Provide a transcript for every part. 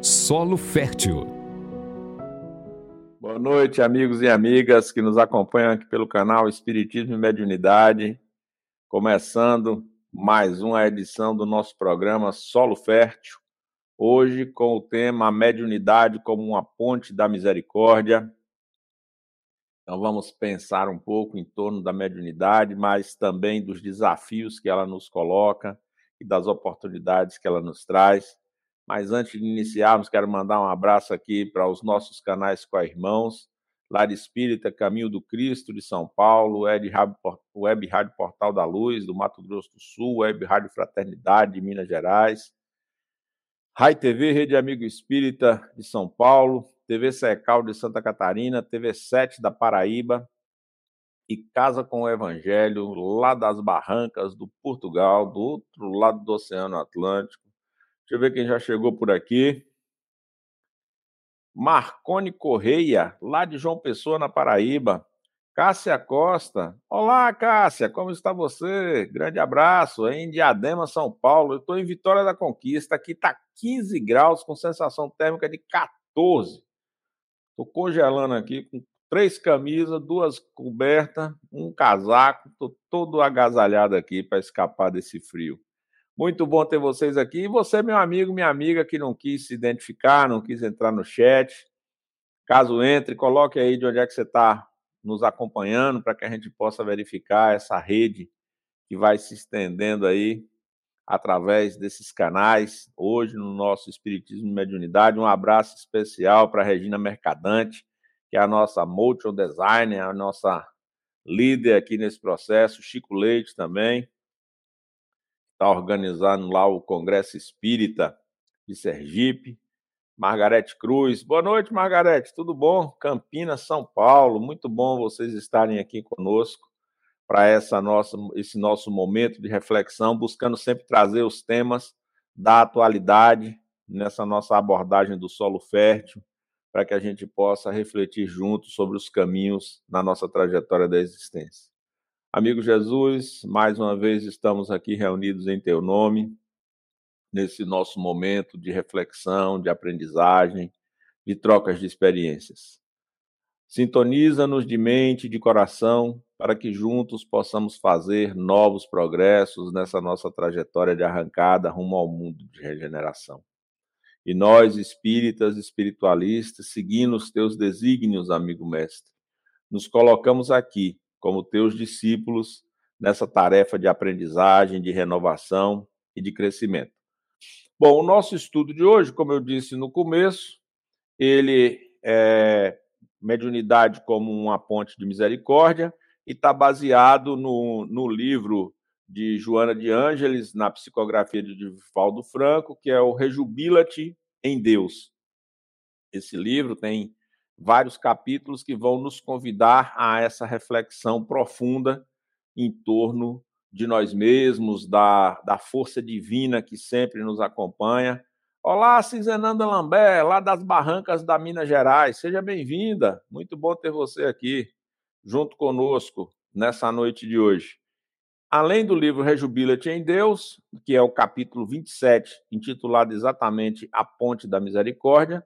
Solo Fértil. Boa noite, amigos e amigas que nos acompanham aqui pelo canal Espiritismo e Mediunidade. Começando mais uma edição do nosso programa Solo Fértil. Hoje com o tema A Mediunidade como uma ponte da misericórdia. Então vamos pensar um pouco em torno da mediunidade, mas também dos desafios que ela nos coloca e das oportunidades que ela nos traz. Mas antes de iniciarmos, quero mandar um abraço aqui para os nossos canais com irmãos, Lar Espírita, Caminho do Cristo de São Paulo, Web Rádio, Portal da Luz, do Mato Grosso do Sul, Web Rádio Fraternidade de Minas Gerais, Rai TV, Rede Amigo Espírita de São Paulo, TV Secal de Santa Catarina, TV 7 da Paraíba. E Casa com o Evangelho, lá das Barrancas do Portugal, do outro lado do Oceano Atlântico. Deixa eu ver quem já chegou por aqui. Marcone Correia, lá de João Pessoa, na Paraíba. Cássia Costa. Olá, Cássia, como está você? Grande abraço. Em Diadema, São Paulo. Eu estou em Vitória da Conquista. Aqui está 15 graus, com sensação térmica de 14. Estou congelando aqui com três camisas, duas cobertas, um casaco. Estou todo agasalhado aqui para escapar desse frio. Muito bom ter vocês aqui. E você, meu amigo, minha amiga, que não quis se identificar, não quis entrar no chat. Caso entre, coloque aí de onde é que você está nos acompanhando para que a gente possa verificar essa rede que vai se estendendo aí através desses canais. Hoje, no nosso Espiritismo e Mediunidade, um abraço especial para Regina Mercadante, que é a nossa motion designer, a nossa líder aqui nesse processo, Chico Leite também está organizando lá o Congresso Espírita de Sergipe. Margarete Cruz. Boa noite, Margarete. Tudo bom? Campinas, São Paulo. Muito bom vocês estarem aqui conosco para essa nossa, esse nosso momento de reflexão, buscando sempre trazer os temas da atualidade nessa nossa abordagem do solo fértil, para que a gente possa refletir juntos sobre os caminhos na nossa trajetória da existência. Amigo Jesus, mais uma vez estamos aqui reunidos em Teu nome, nesse nosso momento de reflexão, de aprendizagem, de trocas de experiências. Sintoniza-nos de mente e de coração para que juntos possamos fazer novos progressos nessa nossa trajetória de arrancada rumo ao mundo de regeneração. E nós, espíritas, espiritualistas, seguindo os teus desígnios, amigo mestre, nos colocamos aqui como teus discípulos nessa tarefa de aprendizagem, de renovação e de crescimento. Bom, o nosso estudo de hoje, como eu disse no começo, ele é mediunidade como uma ponte de misericórdia e está baseado no, no livro de Joana de Ângeles, na psicografia de Divaldo Franco, que é o Rejubila-te em Deus. Esse livro tem vários capítulos que vão nos convidar a essa reflexão profunda em torno de nós mesmos, da, da força divina que sempre nos acompanha. Olá, Cizenanda Lambert, lá das Barrancas da Minas Gerais. Seja bem-vinda. Muito bom ter você aqui, junto conosco, nessa noite de hoje. Além do livro Rejubila-te em Deus, que é o capítulo 27, intitulado exatamente A Ponte da Misericórdia,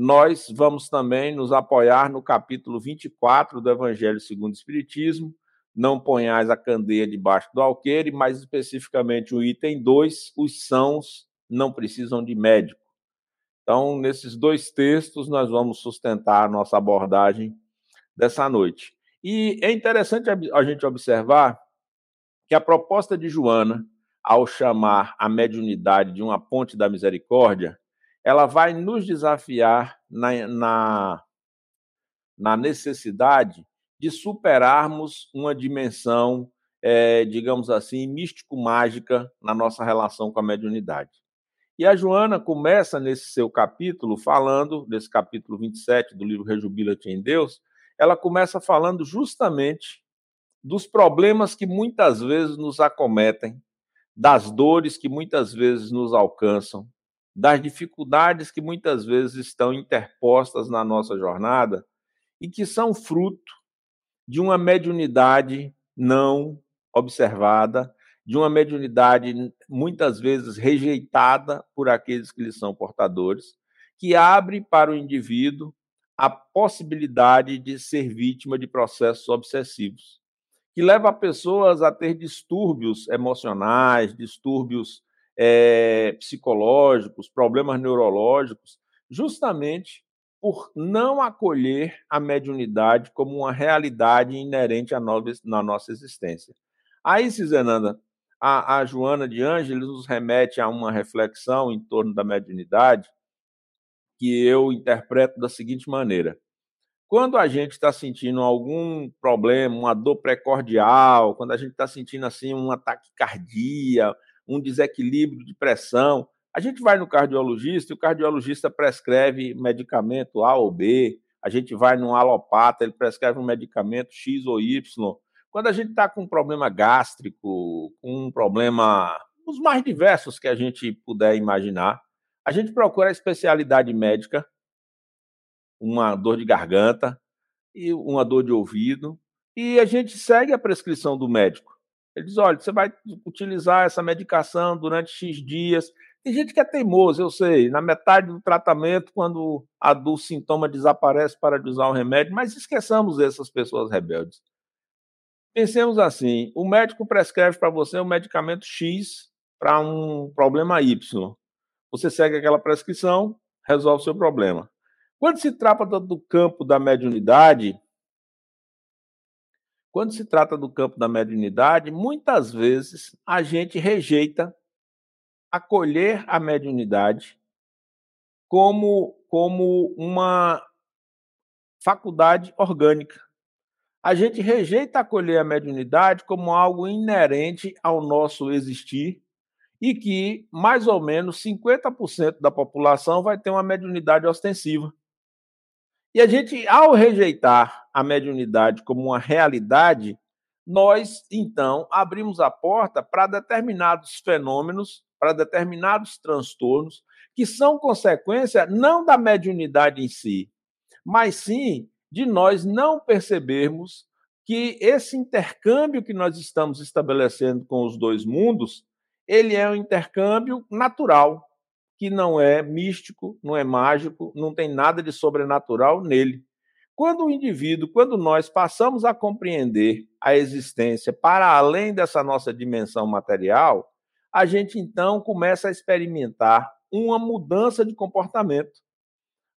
nós vamos também nos apoiar no capítulo 24 do Evangelho segundo o Espiritismo, não ponhais a candeia debaixo do alqueire, mais especificamente o item 2, os sãos não precisam de médico. Então, nesses dois textos, nós vamos sustentar a nossa abordagem dessa noite. E é interessante a gente observar que a proposta de Joana, ao chamar a mediunidade de uma ponte da misericórdia, ela vai nos desafiar na, na, na necessidade de superarmos uma dimensão, é, digamos assim, místico-mágica na nossa relação com a mediunidade. E a Joana começa nesse seu capítulo, falando, desse capítulo 27 do livro Rejubila-te em Deus, ela começa falando justamente dos problemas que muitas vezes nos acometem, das dores que muitas vezes nos alcançam, das dificuldades que muitas vezes estão interpostas na nossa jornada e que são fruto de uma mediunidade não observada, de uma mediunidade muitas vezes rejeitada por aqueles que lhes são portadores, que abre para o indivíduo a possibilidade de ser vítima de processos obsessivos, que leva pessoas a ter distúrbios emocionais, distúrbios é, psicológicos, problemas neurológicos, justamente por não acolher a mediunidade como uma realidade inerente à na nossa existência. Aí, Cizenanda, a, a Joana de Ângeles nos remete a uma reflexão em torno da mediunidade que eu interpreto da seguinte maneira. Quando a gente está sentindo algum problema, uma dor precordial, quando a gente está sentindo assim um ataque cardíaco, um desequilíbrio de pressão, a gente vai no cardiologista e o cardiologista prescreve medicamento A ou B, a gente vai no alopata, ele prescreve um medicamento X ou Y. Quando a gente está com um problema gástrico, com um problema, os mais diversos que a gente puder imaginar, a gente procura a especialidade médica, uma dor de garganta e uma dor de ouvido, e a gente segue a prescrição do médico. Ele diz: olha, você vai utilizar essa medicação durante X dias. Tem gente que é teimoso, eu sei, na metade do tratamento, quando a do sintoma desaparece para de usar o remédio, mas esqueçamos essas pessoas rebeldes. Pensemos assim: o médico prescreve para você um medicamento X para um problema Y. Você segue aquela prescrição, resolve o seu problema. Quando se trata do campo da mediunidade, quando se trata do campo da mediunidade, muitas vezes a gente rejeita acolher a mediunidade como, como uma faculdade orgânica. A gente rejeita acolher a mediunidade como algo inerente ao nosso existir e que mais ou menos 50% da população vai ter uma mediunidade ostensiva. E a gente, ao rejeitar a mediunidade como uma realidade, nós então abrimos a porta para determinados fenômenos para determinados transtornos que são consequência não da mediunidade em si, mas sim de nós não percebermos que esse intercâmbio que nós estamos estabelecendo com os dois mundos, ele é um intercâmbio natural, que não é místico, não é mágico, não tem nada de sobrenatural nele. Quando o indivíduo, quando nós passamos a compreender a existência para além dessa nossa dimensão material, a gente então começa a experimentar uma mudança de comportamento.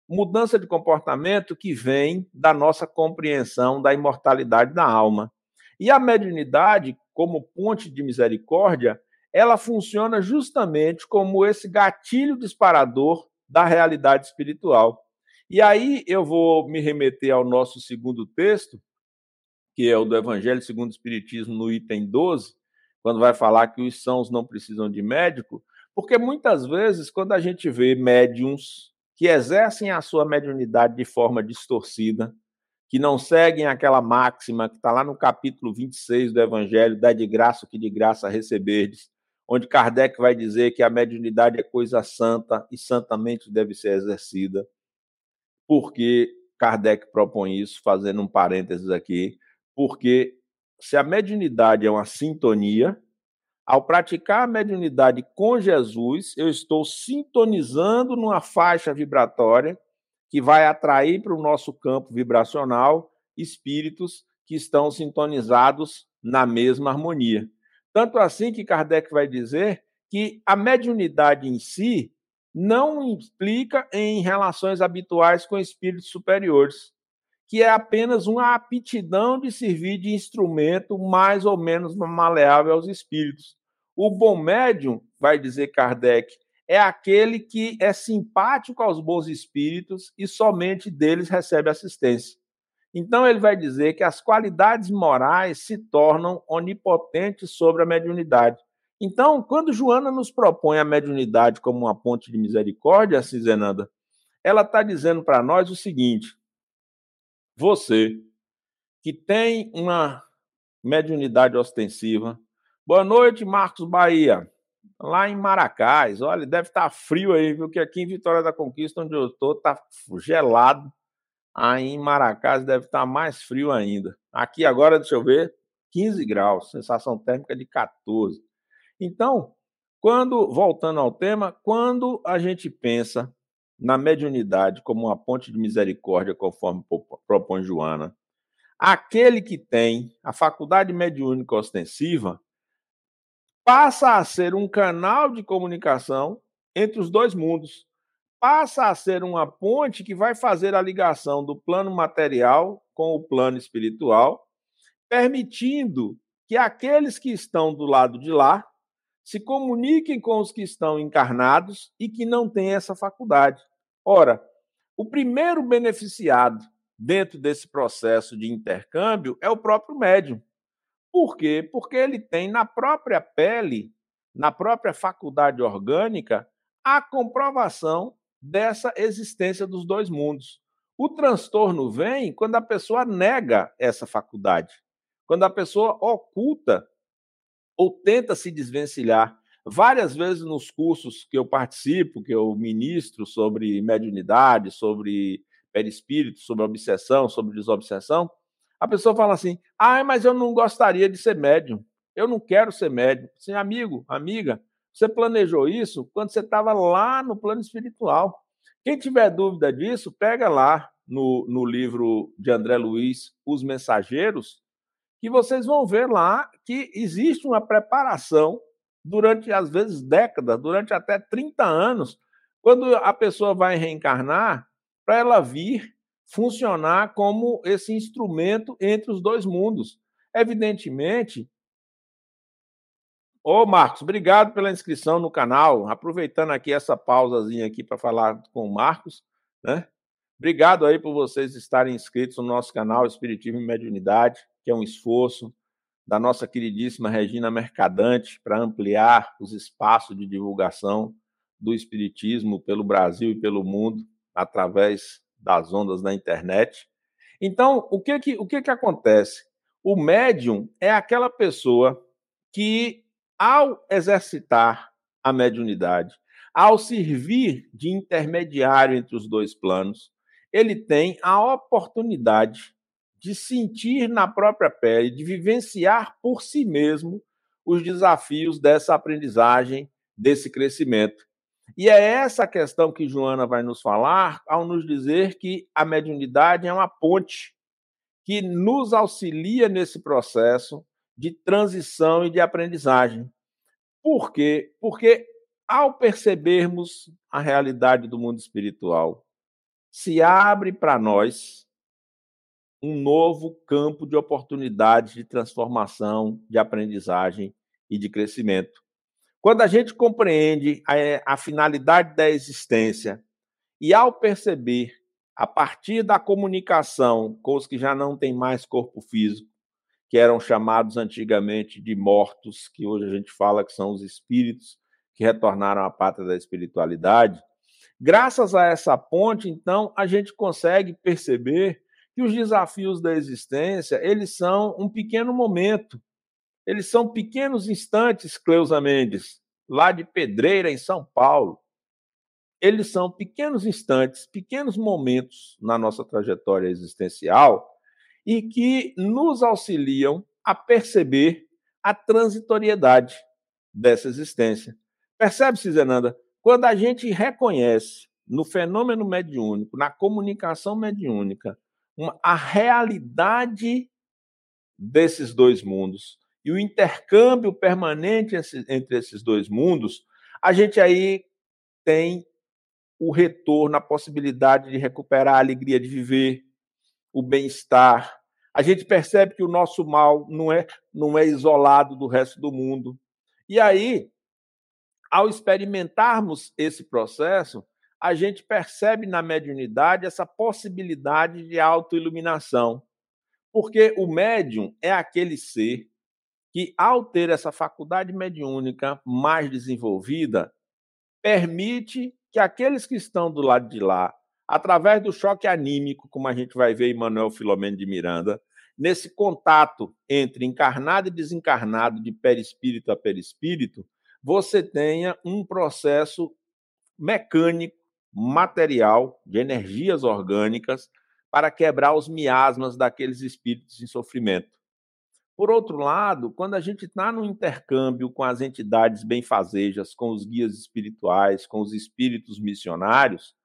Mudança de comportamento que vem da nossa compreensão da imortalidade da alma. E a mediunidade, como ponte de misericórdia, ela funciona justamente como esse gatilho disparador da realidade espiritual. E aí eu vou me remeter ao nosso segundo texto, que é o do Evangelho segundo o Espiritismo, no item 12, quando vai falar que os sãos não precisam de médico, porque muitas vezes, quando a gente vê médiums que exercem a sua mediunidade de forma distorcida, que não seguem aquela máxima que está lá no capítulo 26 do Evangelho, dá de graça o que de graça receberdes, onde Kardec vai dizer que a mediunidade é coisa santa e santamente deve ser exercida. Porque Kardec propõe isso, fazendo um parênteses aqui, porque se a mediunidade é uma sintonia, ao praticar a mediunidade com Jesus, eu estou sintonizando numa faixa vibratória que vai atrair para o nosso campo vibracional espíritos que estão sintonizados na mesma harmonia. Tanto assim que Kardec vai dizer que a mediunidade em si não implica em relações habituais com espíritos superiores que é apenas uma aptidão de servir de instrumento mais ou menos maleável aos espíritos. O bom médium, vai dizer Kardec, é aquele que é simpático aos bons espíritos e somente deles recebe assistência. Então, ele vai dizer que as qualidades morais se tornam onipotentes sobre a mediunidade. Então, quando Joana nos propõe a mediunidade como uma ponte de misericórdia, Cizenanda, ela está dizendo para nós o seguinte: você que tem uma mediunidade ostensiva. Boa noite, Marcos Bahia. Lá em Maracás, olha, deve estar tá frio aí, viu? Que aqui em Vitória da Conquista, onde eu estou, está gelado. Aí em Maracás deve estar tá mais frio ainda. Aqui agora, deixa eu ver, 15 graus, sensação térmica de 14. Então, quando, voltando ao tema, quando a gente pensa na mediunidade como uma ponte de misericórdia, conforme propõe Joana, aquele que tem a faculdade mediúnica ostensiva passa a ser um canal de comunicação entre os dois mundos, passa a ser uma ponte que vai fazer a ligação do plano material com o plano espiritual, permitindo que aqueles que estão do lado de lá se comuniquem com os que estão encarnados e que não têm essa faculdade. Ora, o primeiro beneficiado dentro desse processo de intercâmbio é o próprio médium. Por quê? Porque ele tem na própria pele, na própria faculdade orgânica, a comprovação dessa existência dos dois mundos. O transtorno vem quando a pessoa nega essa faculdade, quando a pessoa oculta ou tenta se desvencilhar. Várias vezes nos cursos que eu participo, que eu ministro sobre mediunidade, sobre perispírito, sobre obsessão, sobre desobsessão, a pessoa fala assim: ah, mas eu não gostaria de ser médium, eu não quero ser médium. Sim, amigo, amiga, você planejou isso quando você estava lá no plano espiritual. Quem tiver dúvida disso, pega lá no, no livro de André Luiz, Os Mensageiros, que vocês vão ver lá que existe uma preparação durante, às vezes, décadas, durante até 30 anos, quando a pessoa vai reencarnar, para ela vir funcionar como esse instrumento entre os dois mundos. Evidentemente, Ô, Marcos, obrigado pela inscrição no canal. Aproveitando aqui essa pausazinha aqui para falar com o Marcos, né? Obrigado aí por vocês estarem inscritos no nosso canal Espiritismo e Mediunidade, que é um esforço da nossa queridíssima Regina Mercadante para ampliar os espaços de divulgação do espiritismo pelo Brasil e pelo mundo através das ondas da internet. Então, o que que o que que acontece? O médium é aquela pessoa que ao exercitar a mediunidade, ao servir de intermediário entre os dois planos, ele tem a oportunidade de sentir na própria pele, de vivenciar por si mesmo os desafios dessa aprendizagem, desse crescimento. E é essa questão que Joana vai nos falar ao nos dizer que a mediunidade é uma ponte que nos auxilia nesse processo de transição e de aprendizagem. Por quê? Porque ao percebermos a realidade do mundo espiritual, se abre para nós um novo campo de oportunidades de transformação, de aprendizagem e de crescimento. Quando a gente compreende a, a finalidade da existência e ao perceber, a partir da comunicação com os que já não têm mais corpo físico, que eram chamados antigamente de mortos, que hoje a gente fala que são os espíritos que retornaram à pátria da espiritualidade. Graças a essa ponte, então, a gente consegue perceber que os desafios da existência, eles são um pequeno momento. Eles são pequenos instantes, Cleusa Mendes, lá de Pedreira, em São Paulo. Eles são pequenos instantes, pequenos momentos na nossa trajetória existencial e que nos auxiliam a perceber a transitoriedade dessa existência. Percebe-se, Zenanda? Quando a gente reconhece no fenômeno mediúnico, na comunicação mediúnica, uma, a realidade desses dois mundos e o intercâmbio permanente entre esses dois mundos, a gente aí tem o retorno, a possibilidade de recuperar a alegria de viver, o bem-estar, a gente percebe que o nosso mal não é, não é isolado do resto do mundo. E aí, ao experimentarmos esse processo, a gente percebe na mediunidade essa possibilidade de autoiluminação. Porque o médium é aquele ser que, ao ter essa faculdade mediúnica mais desenvolvida, permite que aqueles que estão do lado de lá, através do choque anímico, como a gente vai ver em Manuel Filomeno de Miranda, nesse contato entre encarnado e desencarnado, de perispírito a perispírito, você tenha um processo mecânico, material, de energias orgânicas, para quebrar os miasmas daqueles espíritos em sofrimento. Por outro lado, quando a gente está no intercâmbio com as entidades benfazejas, com os guias espirituais, com os espíritos missionários,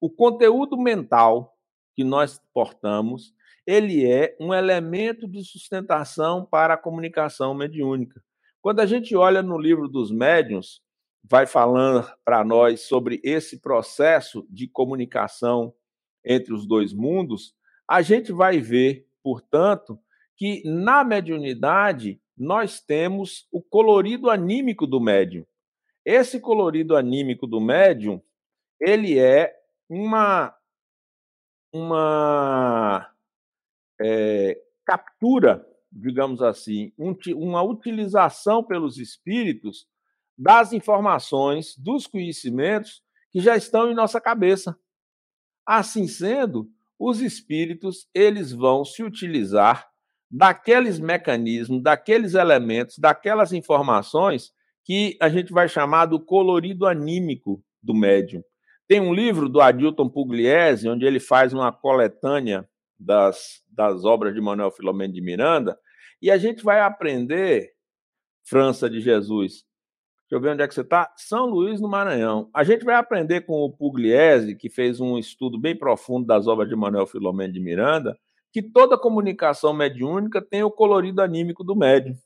O conteúdo mental que nós portamos, ele é um elemento de sustentação para a comunicação mediúnica. Quando a gente olha no livro dos médiuns, vai falando para nós sobre esse processo de comunicação entre os dois mundos, a gente vai ver, portanto, que na mediunidade nós temos o colorido anímico do médium. Esse colorido anímico do médium, ele é uma uma é, captura, digamos assim, um, uma utilização pelos espíritos das informações, dos conhecimentos que já estão em nossa cabeça. Assim sendo, os espíritos eles vão se utilizar daqueles mecanismos, daqueles elementos, daquelas informações que a gente vai chamar do colorido anímico do médium. Tem um livro do Adilton Pugliese, onde ele faz uma coletânea das, das obras de Manuel Filomeno de Miranda, e a gente vai aprender, França de Jesus, Deixa eu ver onde é que você está. São Luís, no Maranhão. A gente vai aprender com o Pugliese, que fez um estudo bem profundo das obras de Manuel Filomeno de Miranda, que toda comunicação mediúnica tem o colorido anímico do médium.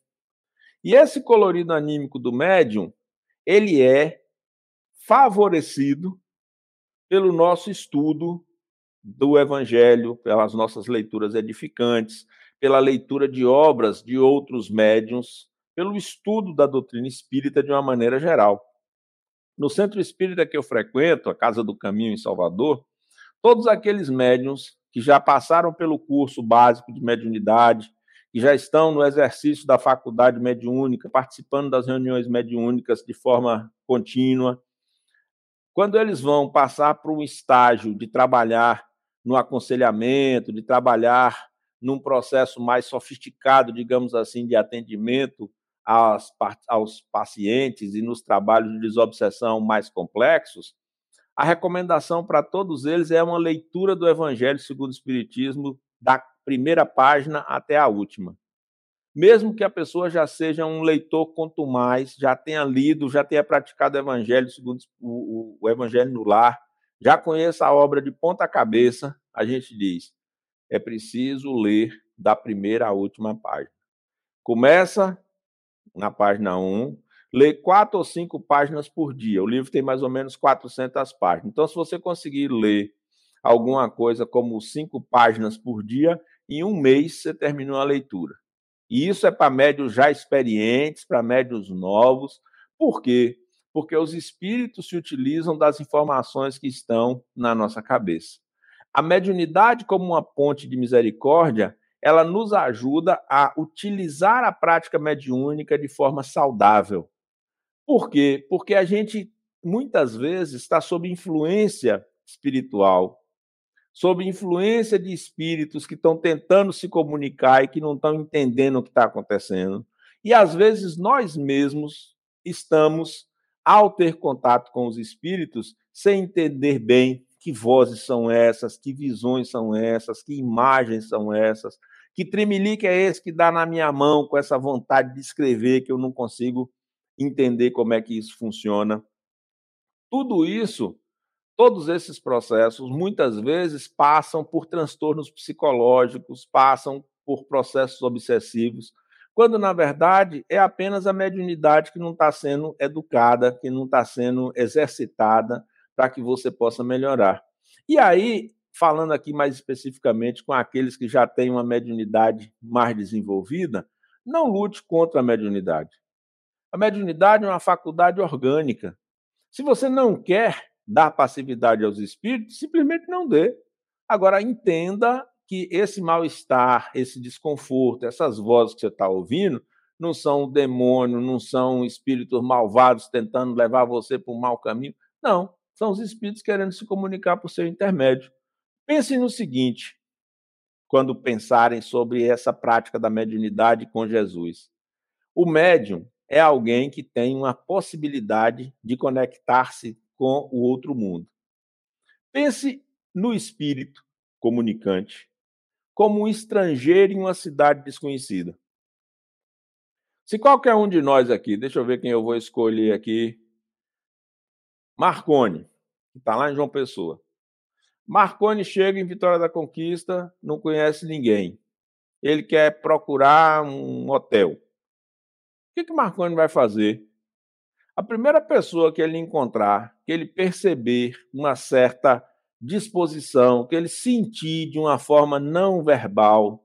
E esse colorido anímico do médium, ele é favorecido pelo nosso estudo do Evangelho, pelas nossas leituras edificantes, pela leitura de obras de outros médiums pelo estudo da doutrina espírita de uma maneira geral. No centro espírita que eu frequento, a Casa do Caminho em Salvador, todos aqueles médiums que já passaram pelo curso básico de mediunidade, que já estão no exercício da faculdade mediúnica, participando das reuniões mediúnicas de forma contínua, quando eles vão passar para um estágio de trabalhar no aconselhamento, de trabalhar num processo mais sofisticado, digamos assim, de atendimento aos, aos pacientes e nos trabalhos de desobsessão mais complexos, a recomendação para todos eles é uma leitura do Evangelho segundo o Espiritismo, da primeira página até a última. Mesmo que a pessoa já seja um leitor quanto mais, já tenha lido, já tenha praticado o Evangelho segundo o, o, o Evangelho no lar, já conheça a obra de ponta cabeça, a gente diz, é preciso ler da primeira à última página. Começa na página 1, lê quatro ou cinco páginas por dia. O livro tem mais ou menos 400 páginas. Então, se você conseguir ler alguma coisa como cinco páginas por dia, em um mês você terminou a leitura. E isso é para médios já experientes, para médios novos. Por quê? Porque os espíritos se utilizam das informações que estão na nossa cabeça. A mediunidade, como uma ponte de misericórdia, ela nos ajuda a utilizar a prática mediúnica de forma saudável. Por quê? Porque a gente muitas vezes está sob influência espiritual, sob influência de espíritos que estão tentando se comunicar e que não estão entendendo o que está acontecendo. E às vezes nós mesmos estamos, ao ter contato com os espíritos, sem entender bem que vozes são essas, que visões são essas, que imagens são essas, que tremelique é esse que dá na minha mão com essa vontade de escrever que eu não consigo entender como é que isso funciona. Tudo isso, todos esses processos, muitas vezes passam por transtornos psicológicos, passam por processos obsessivos, quando na verdade é apenas a mediunidade que não está sendo educada, que não está sendo exercitada para que você possa melhorar. E aí falando aqui mais especificamente com aqueles que já têm uma mediunidade mais desenvolvida, não lute contra a mediunidade. A mediunidade é uma faculdade orgânica. Se você não quer dar passividade aos espíritos, simplesmente não dê. Agora, entenda que esse mal-estar, esse desconforto, essas vozes que você está ouvindo, não são um demônio, não são espíritos malvados tentando levar você para um mau caminho. Não, são os espíritos querendo se comunicar por seu intermédio. Pensem no seguinte, quando pensarem sobre essa prática da mediunidade com Jesus. O médium é alguém que tem uma possibilidade de conectar-se com o outro mundo. Pense no espírito comunicante como um estrangeiro em uma cidade desconhecida. Se qualquer um de nós aqui, deixa eu ver quem eu vou escolher aqui, Marcone, que está lá em João Pessoa. Marconi chega em Vitória da Conquista, não conhece ninguém. Ele quer procurar um hotel. O que, que Marconi vai fazer? A primeira pessoa que ele encontrar, que ele perceber uma certa disposição, que ele sentir de uma forma não verbal,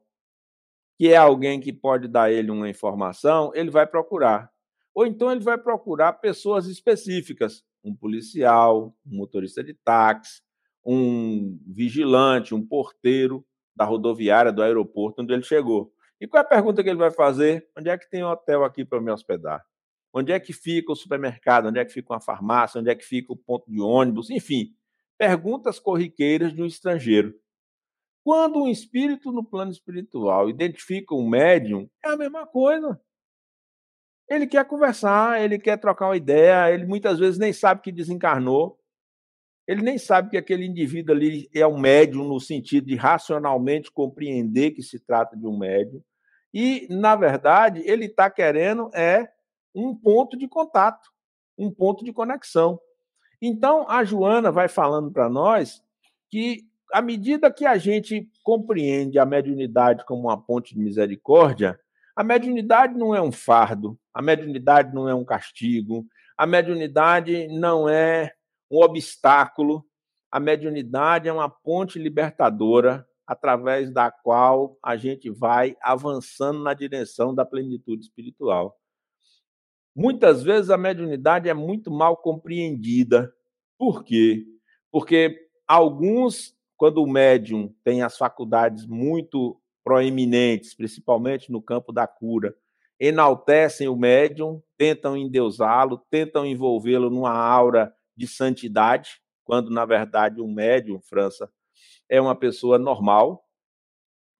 que é alguém que pode dar ele uma informação, ele vai procurar. Ou então ele vai procurar pessoas específicas, um policial, um motorista de táxi, um vigilante, um porteiro da rodoviária, do aeroporto onde ele chegou. E qual é a pergunta que ele vai fazer? Onde é que tem um hotel aqui para me hospedar? Onde é que fica o supermercado? Onde é que fica uma farmácia? Onde é que fica o ponto de ônibus? Enfim, perguntas corriqueiras de um estrangeiro. Quando um espírito no plano espiritual identifica um médium, é a mesma coisa. Ele quer conversar, ele quer trocar uma ideia, ele muitas vezes nem sabe que desencarnou, ele nem sabe que aquele indivíduo ali é um médium no sentido de racionalmente compreender que se trata de um médium. E, na verdade, ele está querendo é um ponto de contato, um ponto de conexão. Então, a Joana vai falando para nós que, à medida que a gente compreende a mediunidade como uma ponte de misericórdia, a mediunidade não é um fardo, a mediunidade não é um castigo, a mediunidade não é um obstáculo. A mediunidade é uma ponte libertadora através da qual a gente vai avançando na direção da plenitude espiritual. Muitas vezes a mediunidade é muito mal compreendida. Por quê? Porque alguns, quando o médium tem as faculdades muito proeminentes, principalmente no campo da cura, enaltecem o médium, tentam endeusá-lo, tentam envolvê-lo numa aura de santidade, quando na verdade um médium, França, é uma pessoa normal,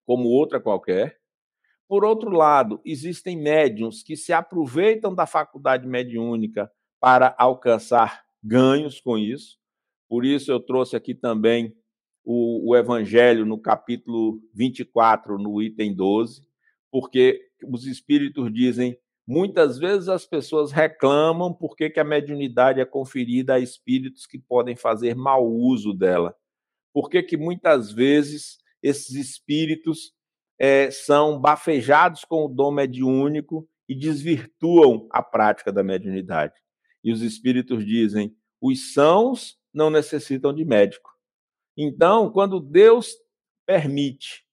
como outra qualquer. Por outro lado, existem médiums que se aproveitam da faculdade mediúnica para alcançar ganhos com isso. Por isso, eu trouxe aqui também o, o Evangelho no capítulo 24, no item 12, porque os espíritos dizem Muitas vezes as pessoas reclamam porque que a mediunidade é conferida a espíritos que podem fazer mau uso dela. Por que que muitas vezes esses espíritos é, são bafejados com o dom mediúnico e desvirtuam a prática da mediunidade. E os espíritos dizem: os sãos não necessitam de médico. Então, quando Deus permite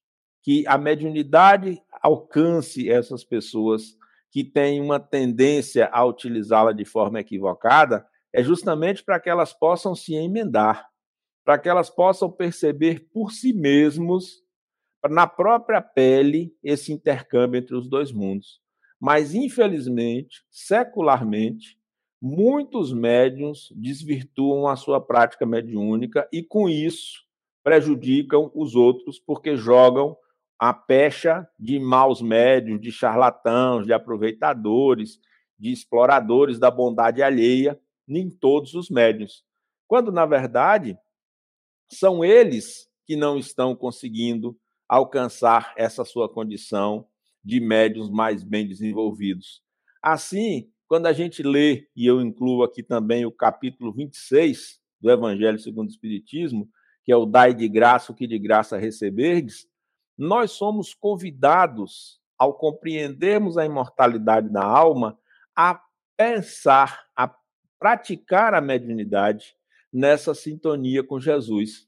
que a mediunidade alcance essas pessoas que têm uma tendência a utilizá-la de forma equivocada, é justamente para que elas possam se emendar, para que elas possam perceber por si mesmos, na própria pele, esse intercâmbio entre os dois mundos. Mas, infelizmente, secularmente, muitos médiums desvirtuam a sua prática mediúnica e, com isso, prejudicam os outros, porque jogam a pecha de maus médios, de charlatãos, de aproveitadores, de exploradores da bondade alheia em todos os médios. Quando, na verdade, são eles que não estão conseguindo alcançar essa sua condição de médios mais bem desenvolvidos. Assim, quando a gente lê, e eu incluo aqui também o capítulo 26 do Evangelho segundo o Espiritismo, que é o Dai de graça o que de graça receberdes, nós somos convidados, ao compreendermos a imortalidade da alma, a pensar, a praticar a mediunidade nessa sintonia com Jesus.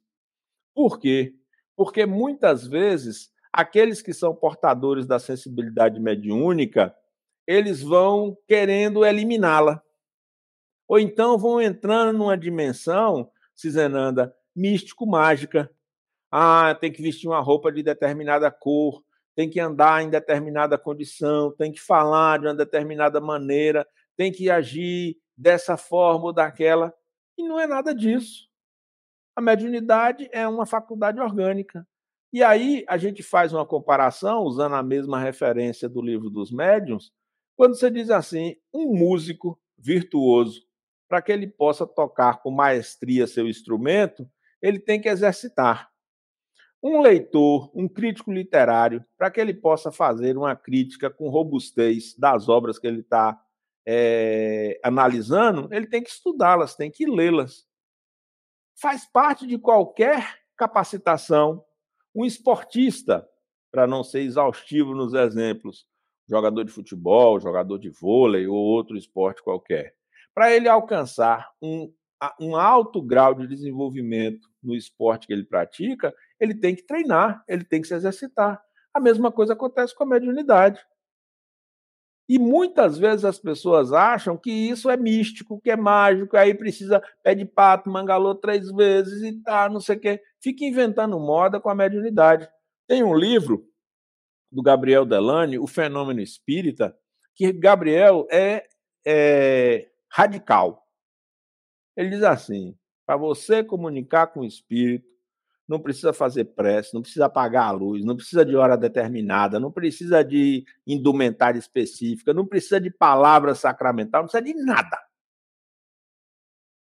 Por quê? Porque muitas vezes aqueles que são portadores da sensibilidade mediúnica, eles vão querendo eliminá-la. Ou então vão entrando numa dimensão, Cizenanda, místico-mágica, ah, tem que vestir uma roupa de determinada cor, tem que andar em determinada condição, tem que falar de uma determinada maneira, tem que agir dessa forma ou daquela. E não é nada disso. A mediunidade é uma faculdade orgânica. E aí a gente faz uma comparação, usando a mesma referência do livro dos médiuns, quando você diz assim: um músico virtuoso, para que ele possa tocar com maestria seu instrumento, ele tem que exercitar um leitor, um crítico literário, para que ele possa fazer uma crítica com robustez das obras que ele está é, analisando, ele tem que estudá-las, tem que lê-las. Faz parte de qualquer capacitação. Um esportista, para não ser exaustivo nos exemplos, jogador de futebol, jogador de vôlei ou outro esporte qualquer. Para ele alcançar um, um alto grau de desenvolvimento no esporte que ele pratica, ele tem que treinar, ele tem que se exercitar. A mesma coisa acontece com a mediunidade. E muitas vezes as pessoas acham que isso é místico, que é mágico, aí precisa pé de pato, mangalô três vezes e tá, não sei o quê. Fica inventando moda com a mediunidade. Tem um livro do Gabriel Delane, O Fenômeno Espírita, que Gabriel é, é radical. Ele diz assim: para você comunicar com o espírito, não precisa fazer prece, não precisa apagar a luz, não precisa de hora determinada, não precisa de indumentária específica, não precisa de palavra sacramental, não precisa de nada.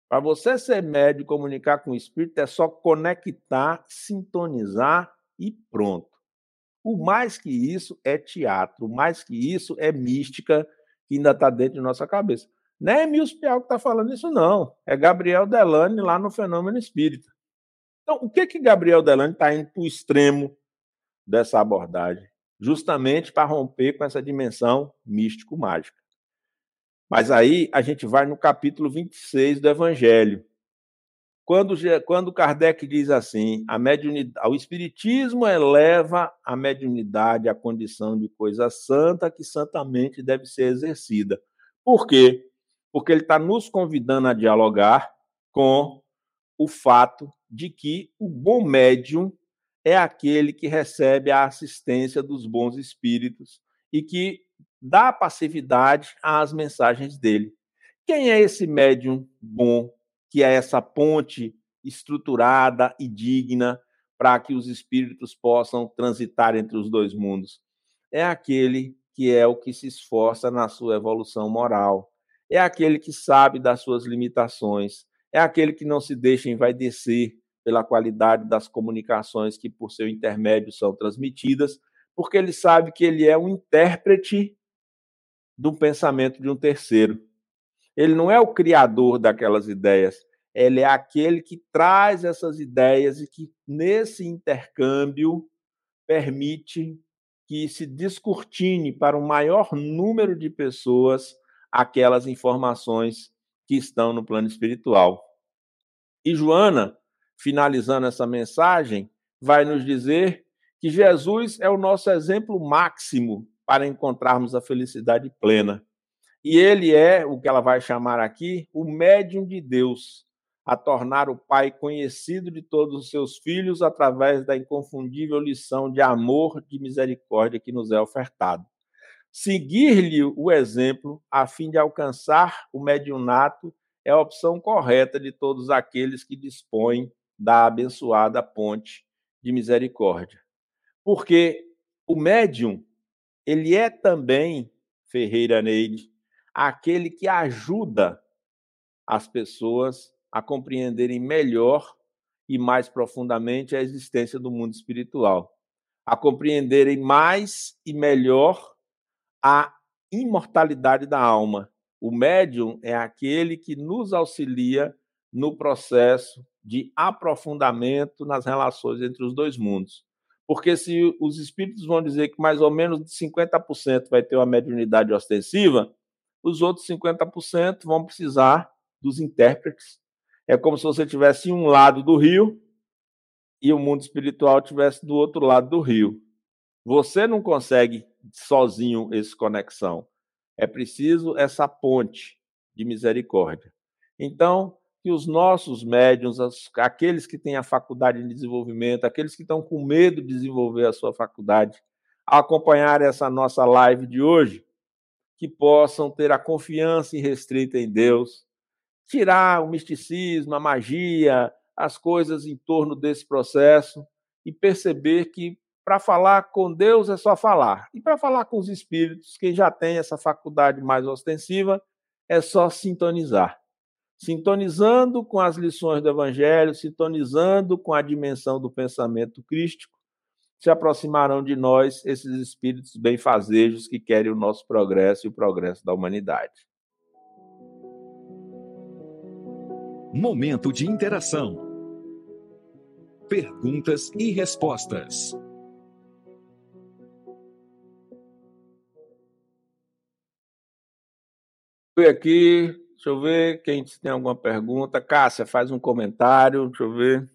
Para você ser médio e comunicar com o espírito, é só conectar, sintonizar e pronto. O mais que isso é teatro, o mais que isso é mística que ainda está dentro de nossa cabeça. Não é Emílio Pial que está falando isso, não. É Gabriel Delane lá no Fenômeno Espírita. Então, o que que Gabriel Delane está indo para o extremo dessa abordagem? Justamente para romper com essa dimensão místico-mágica. Mas aí a gente vai no capítulo 26 do Evangelho. Quando, quando Kardec diz assim, a mediunidade, o Espiritismo eleva a mediunidade à condição de coisa santa que santamente deve ser exercida. Por quê? Porque ele está nos convidando a dialogar com o fato de que o bom médium é aquele que recebe a assistência dos bons espíritos e que dá passividade às mensagens dele. Quem é esse médium bom, que é essa ponte estruturada e digna para que os espíritos possam transitar entre os dois mundos? É aquele que é o que se esforça na sua evolução moral, é aquele que sabe das suas limitações, é aquele que não se deixa envaidecer pela qualidade das comunicações que, por seu intermédio, são transmitidas, porque ele sabe que ele é um intérprete do pensamento de um terceiro. Ele não é o criador daquelas ideias, ele é aquele que traz essas ideias e que, nesse intercâmbio, permite que se descortine para um maior número de pessoas aquelas informações que estão no plano espiritual. E Joana, finalizando essa mensagem, vai nos dizer que Jesus é o nosso exemplo máximo para encontrarmos a felicidade plena. E ele é o que ela vai chamar aqui o médium de Deus, a tornar o Pai conhecido de todos os seus filhos através da inconfundível lição de amor, de misericórdia que nos é ofertado. Seguir-lhe o exemplo a fim de alcançar o mediunato é a opção correta de todos aqueles que dispõem da abençoada ponte de misericórdia. Porque o médium, ele é também, Ferreira Neide, aquele que ajuda as pessoas a compreenderem melhor e mais profundamente a existência do mundo espiritual, a compreenderem mais e melhor a imortalidade da alma o médium é aquele que nos auxilia no processo de aprofundamento nas relações entre os dois mundos. Porque se os espíritos vão dizer que mais ou menos 50% vai ter uma mediunidade ostensiva, os outros 50% vão precisar dos intérpretes. É como se você tivesse um lado do rio e o mundo espiritual tivesse do outro lado do rio. Você não consegue sozinho essa conexão. É preciso essa ponte de misericórdia. Então, que os nossos médiums, aqueles que têm a faculdade de desenvolvimento, aqueles que estão com medo de desenvolver a sua faculdade, acompanhar essa nossa live de hoje, que possam ter a confiança irrestrita em Deus, tirar o misticismo, a magia, as coisas em torno desse processo e perceber que para falar com Deus é só falar. E para falar com os espíritos, quem já tem essa faculdade mais ostensiva, é só sintonizar. Sintonizando com as lições do Evangelho, sintonizando com a dimensão do pensamento crístico, se aproximarão de nós esses espíritos benfazejos que querem o nosso progresso e o progresso da humanidade. Momento de interação. Perguntas e respostas. Fui aqui, deixa eu ver quem tem alguma pergunta. Cássia, faz um comentário, deixa eu ver.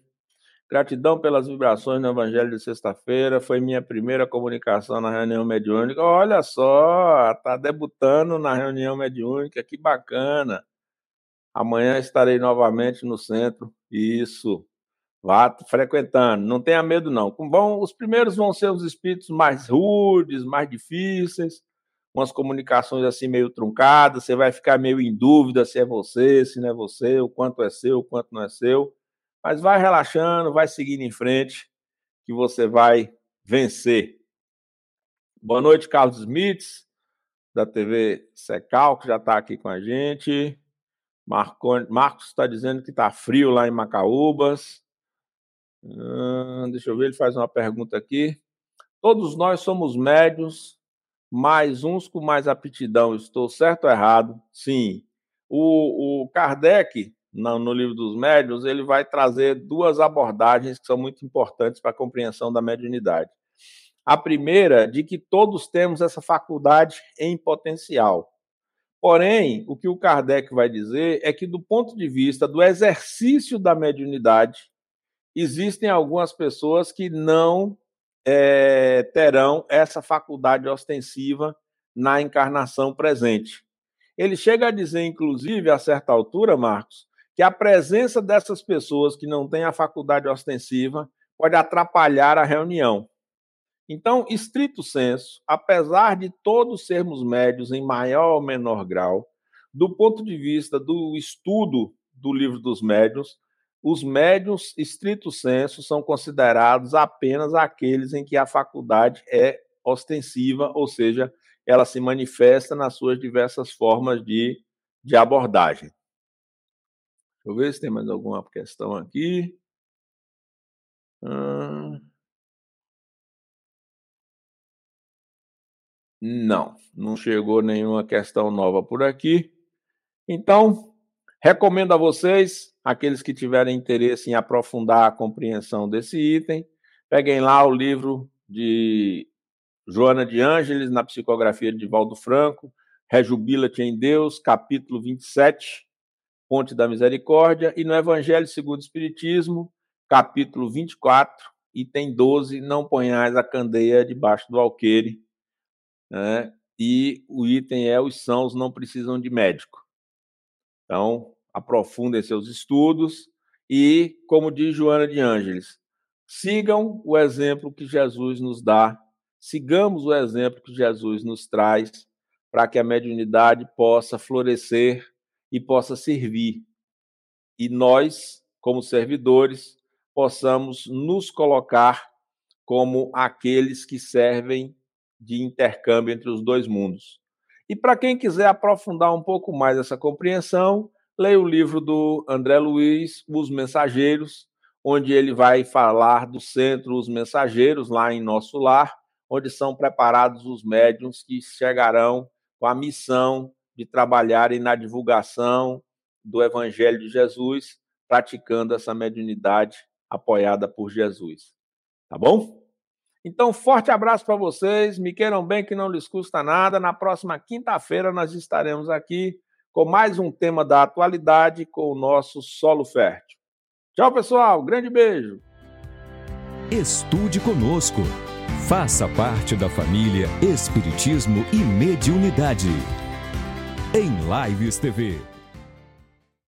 Gratidão pelas vibrações no Evangelho de sexta-feira. Foi minha primeira comunicação na reunião mediúnica. Olha só, tá debutando na reunião mediúnica, que bacana. Amanhã estarei novamente no centro. Isso. Vá frequentando. Não tenha medo, não. Bom, os primeiros vão ser os espíritos mais rudes, mais difíceis, umas comunicações assim meio truncadas. Você vai ficar meio em dúvida se é você, se não é você, o quanto é seu, o quanto não é seu. Mas vai relaxando, vai seguindo em frente, que você vai vencer. Boa noite, Carlos Smits, da TV Secal, que já está aqui com a gente. Marcos está dizendo que está frio lá em Macaúbas. Hum, deixa eu ver, ele faz uma pergunta aqui. Todos nós somos médios, mais uns com mais aptidão. Estou certo ou errado? Sim. O, o Kardec no, no livro dos médiuns, ele vai trazer duas abordagens que são muito importantes para a compreensão da mediunidade. A primeira, de que todos temos essa faculdade em potencial. Porém, o que o Kardec vai dizer é que, do ponto de vista do exercício da mediunidade, existem algumas pessoas que não é, terão essa faculdade ostensiva na encarnação presente. Ele chega a dizer, inclusive, a certa altura, Marcos, que a presença dessas pessoas que não têm a faculdade ostensiva pode atrapalhar a reunião. Então, estrito senso, apesar de todos sermos médios em maior ou menor grau, do ponto de vista do estudo do livro dos médios, os médios, estrito senso, são considerados apenas aqueles em que a faculdade é ostensiva, ou seja, ela se manifesta nas suas diversas formas de, de abordagem. Deixa eu ver se tem mais alguma questão aqui. Hum... Não, não chegou nenhuma questão nova por aqui. Então, recomendo a vocês, aqueles que tiverem interesse em aprofundar a compreensão desse item, peguem lá o livro de Joana de Ângeles, na psicografia de Valdo Franco, Rejubila-te em Deus, capítulo 27, Ponte da Misericórdia, e no Evangelho segundo o Espiritismo, capítulo 24, item 12, não ponhais a candeia debaixo do alqueire, né? e o item é os sãos não precisam de médico. Então, aprofundem seus estudos e, como diz Joana de Ângeles, sigam o exemplo que Jesus nos dá, sigamos o exemplo que Jesus nos traz para que a mediunidade possa florescer e possa servir. E nós, como servidores, possamos nos colocar como aqueles que servem de intercâmbio entre os dois mundos. E para quem quiser aprofundar um pouco mais essa compreensão, leia o livro do André Luiz, Os Mensageiros, onde ele vai falar do centro Os Mensageiros, lá em nosso lar, onde são preparados os médiums que chegarão com a missão de trabalharem na divulgação do Evangelho de Jesus, praticando essa mediunidade apoiada por Jesus. Tá bom? Então, forte abraço para vocês. Me queiram bem, que não lhes custa nada. Na próxima quinta-feira, nós estaremos aqui com mais um tema da atualidade com o nosso solo fértil. Tchau, pessoal. Grande beijo. Estude conosco. Faça parte da família Espiritismo e Mediunidade em Lives TV.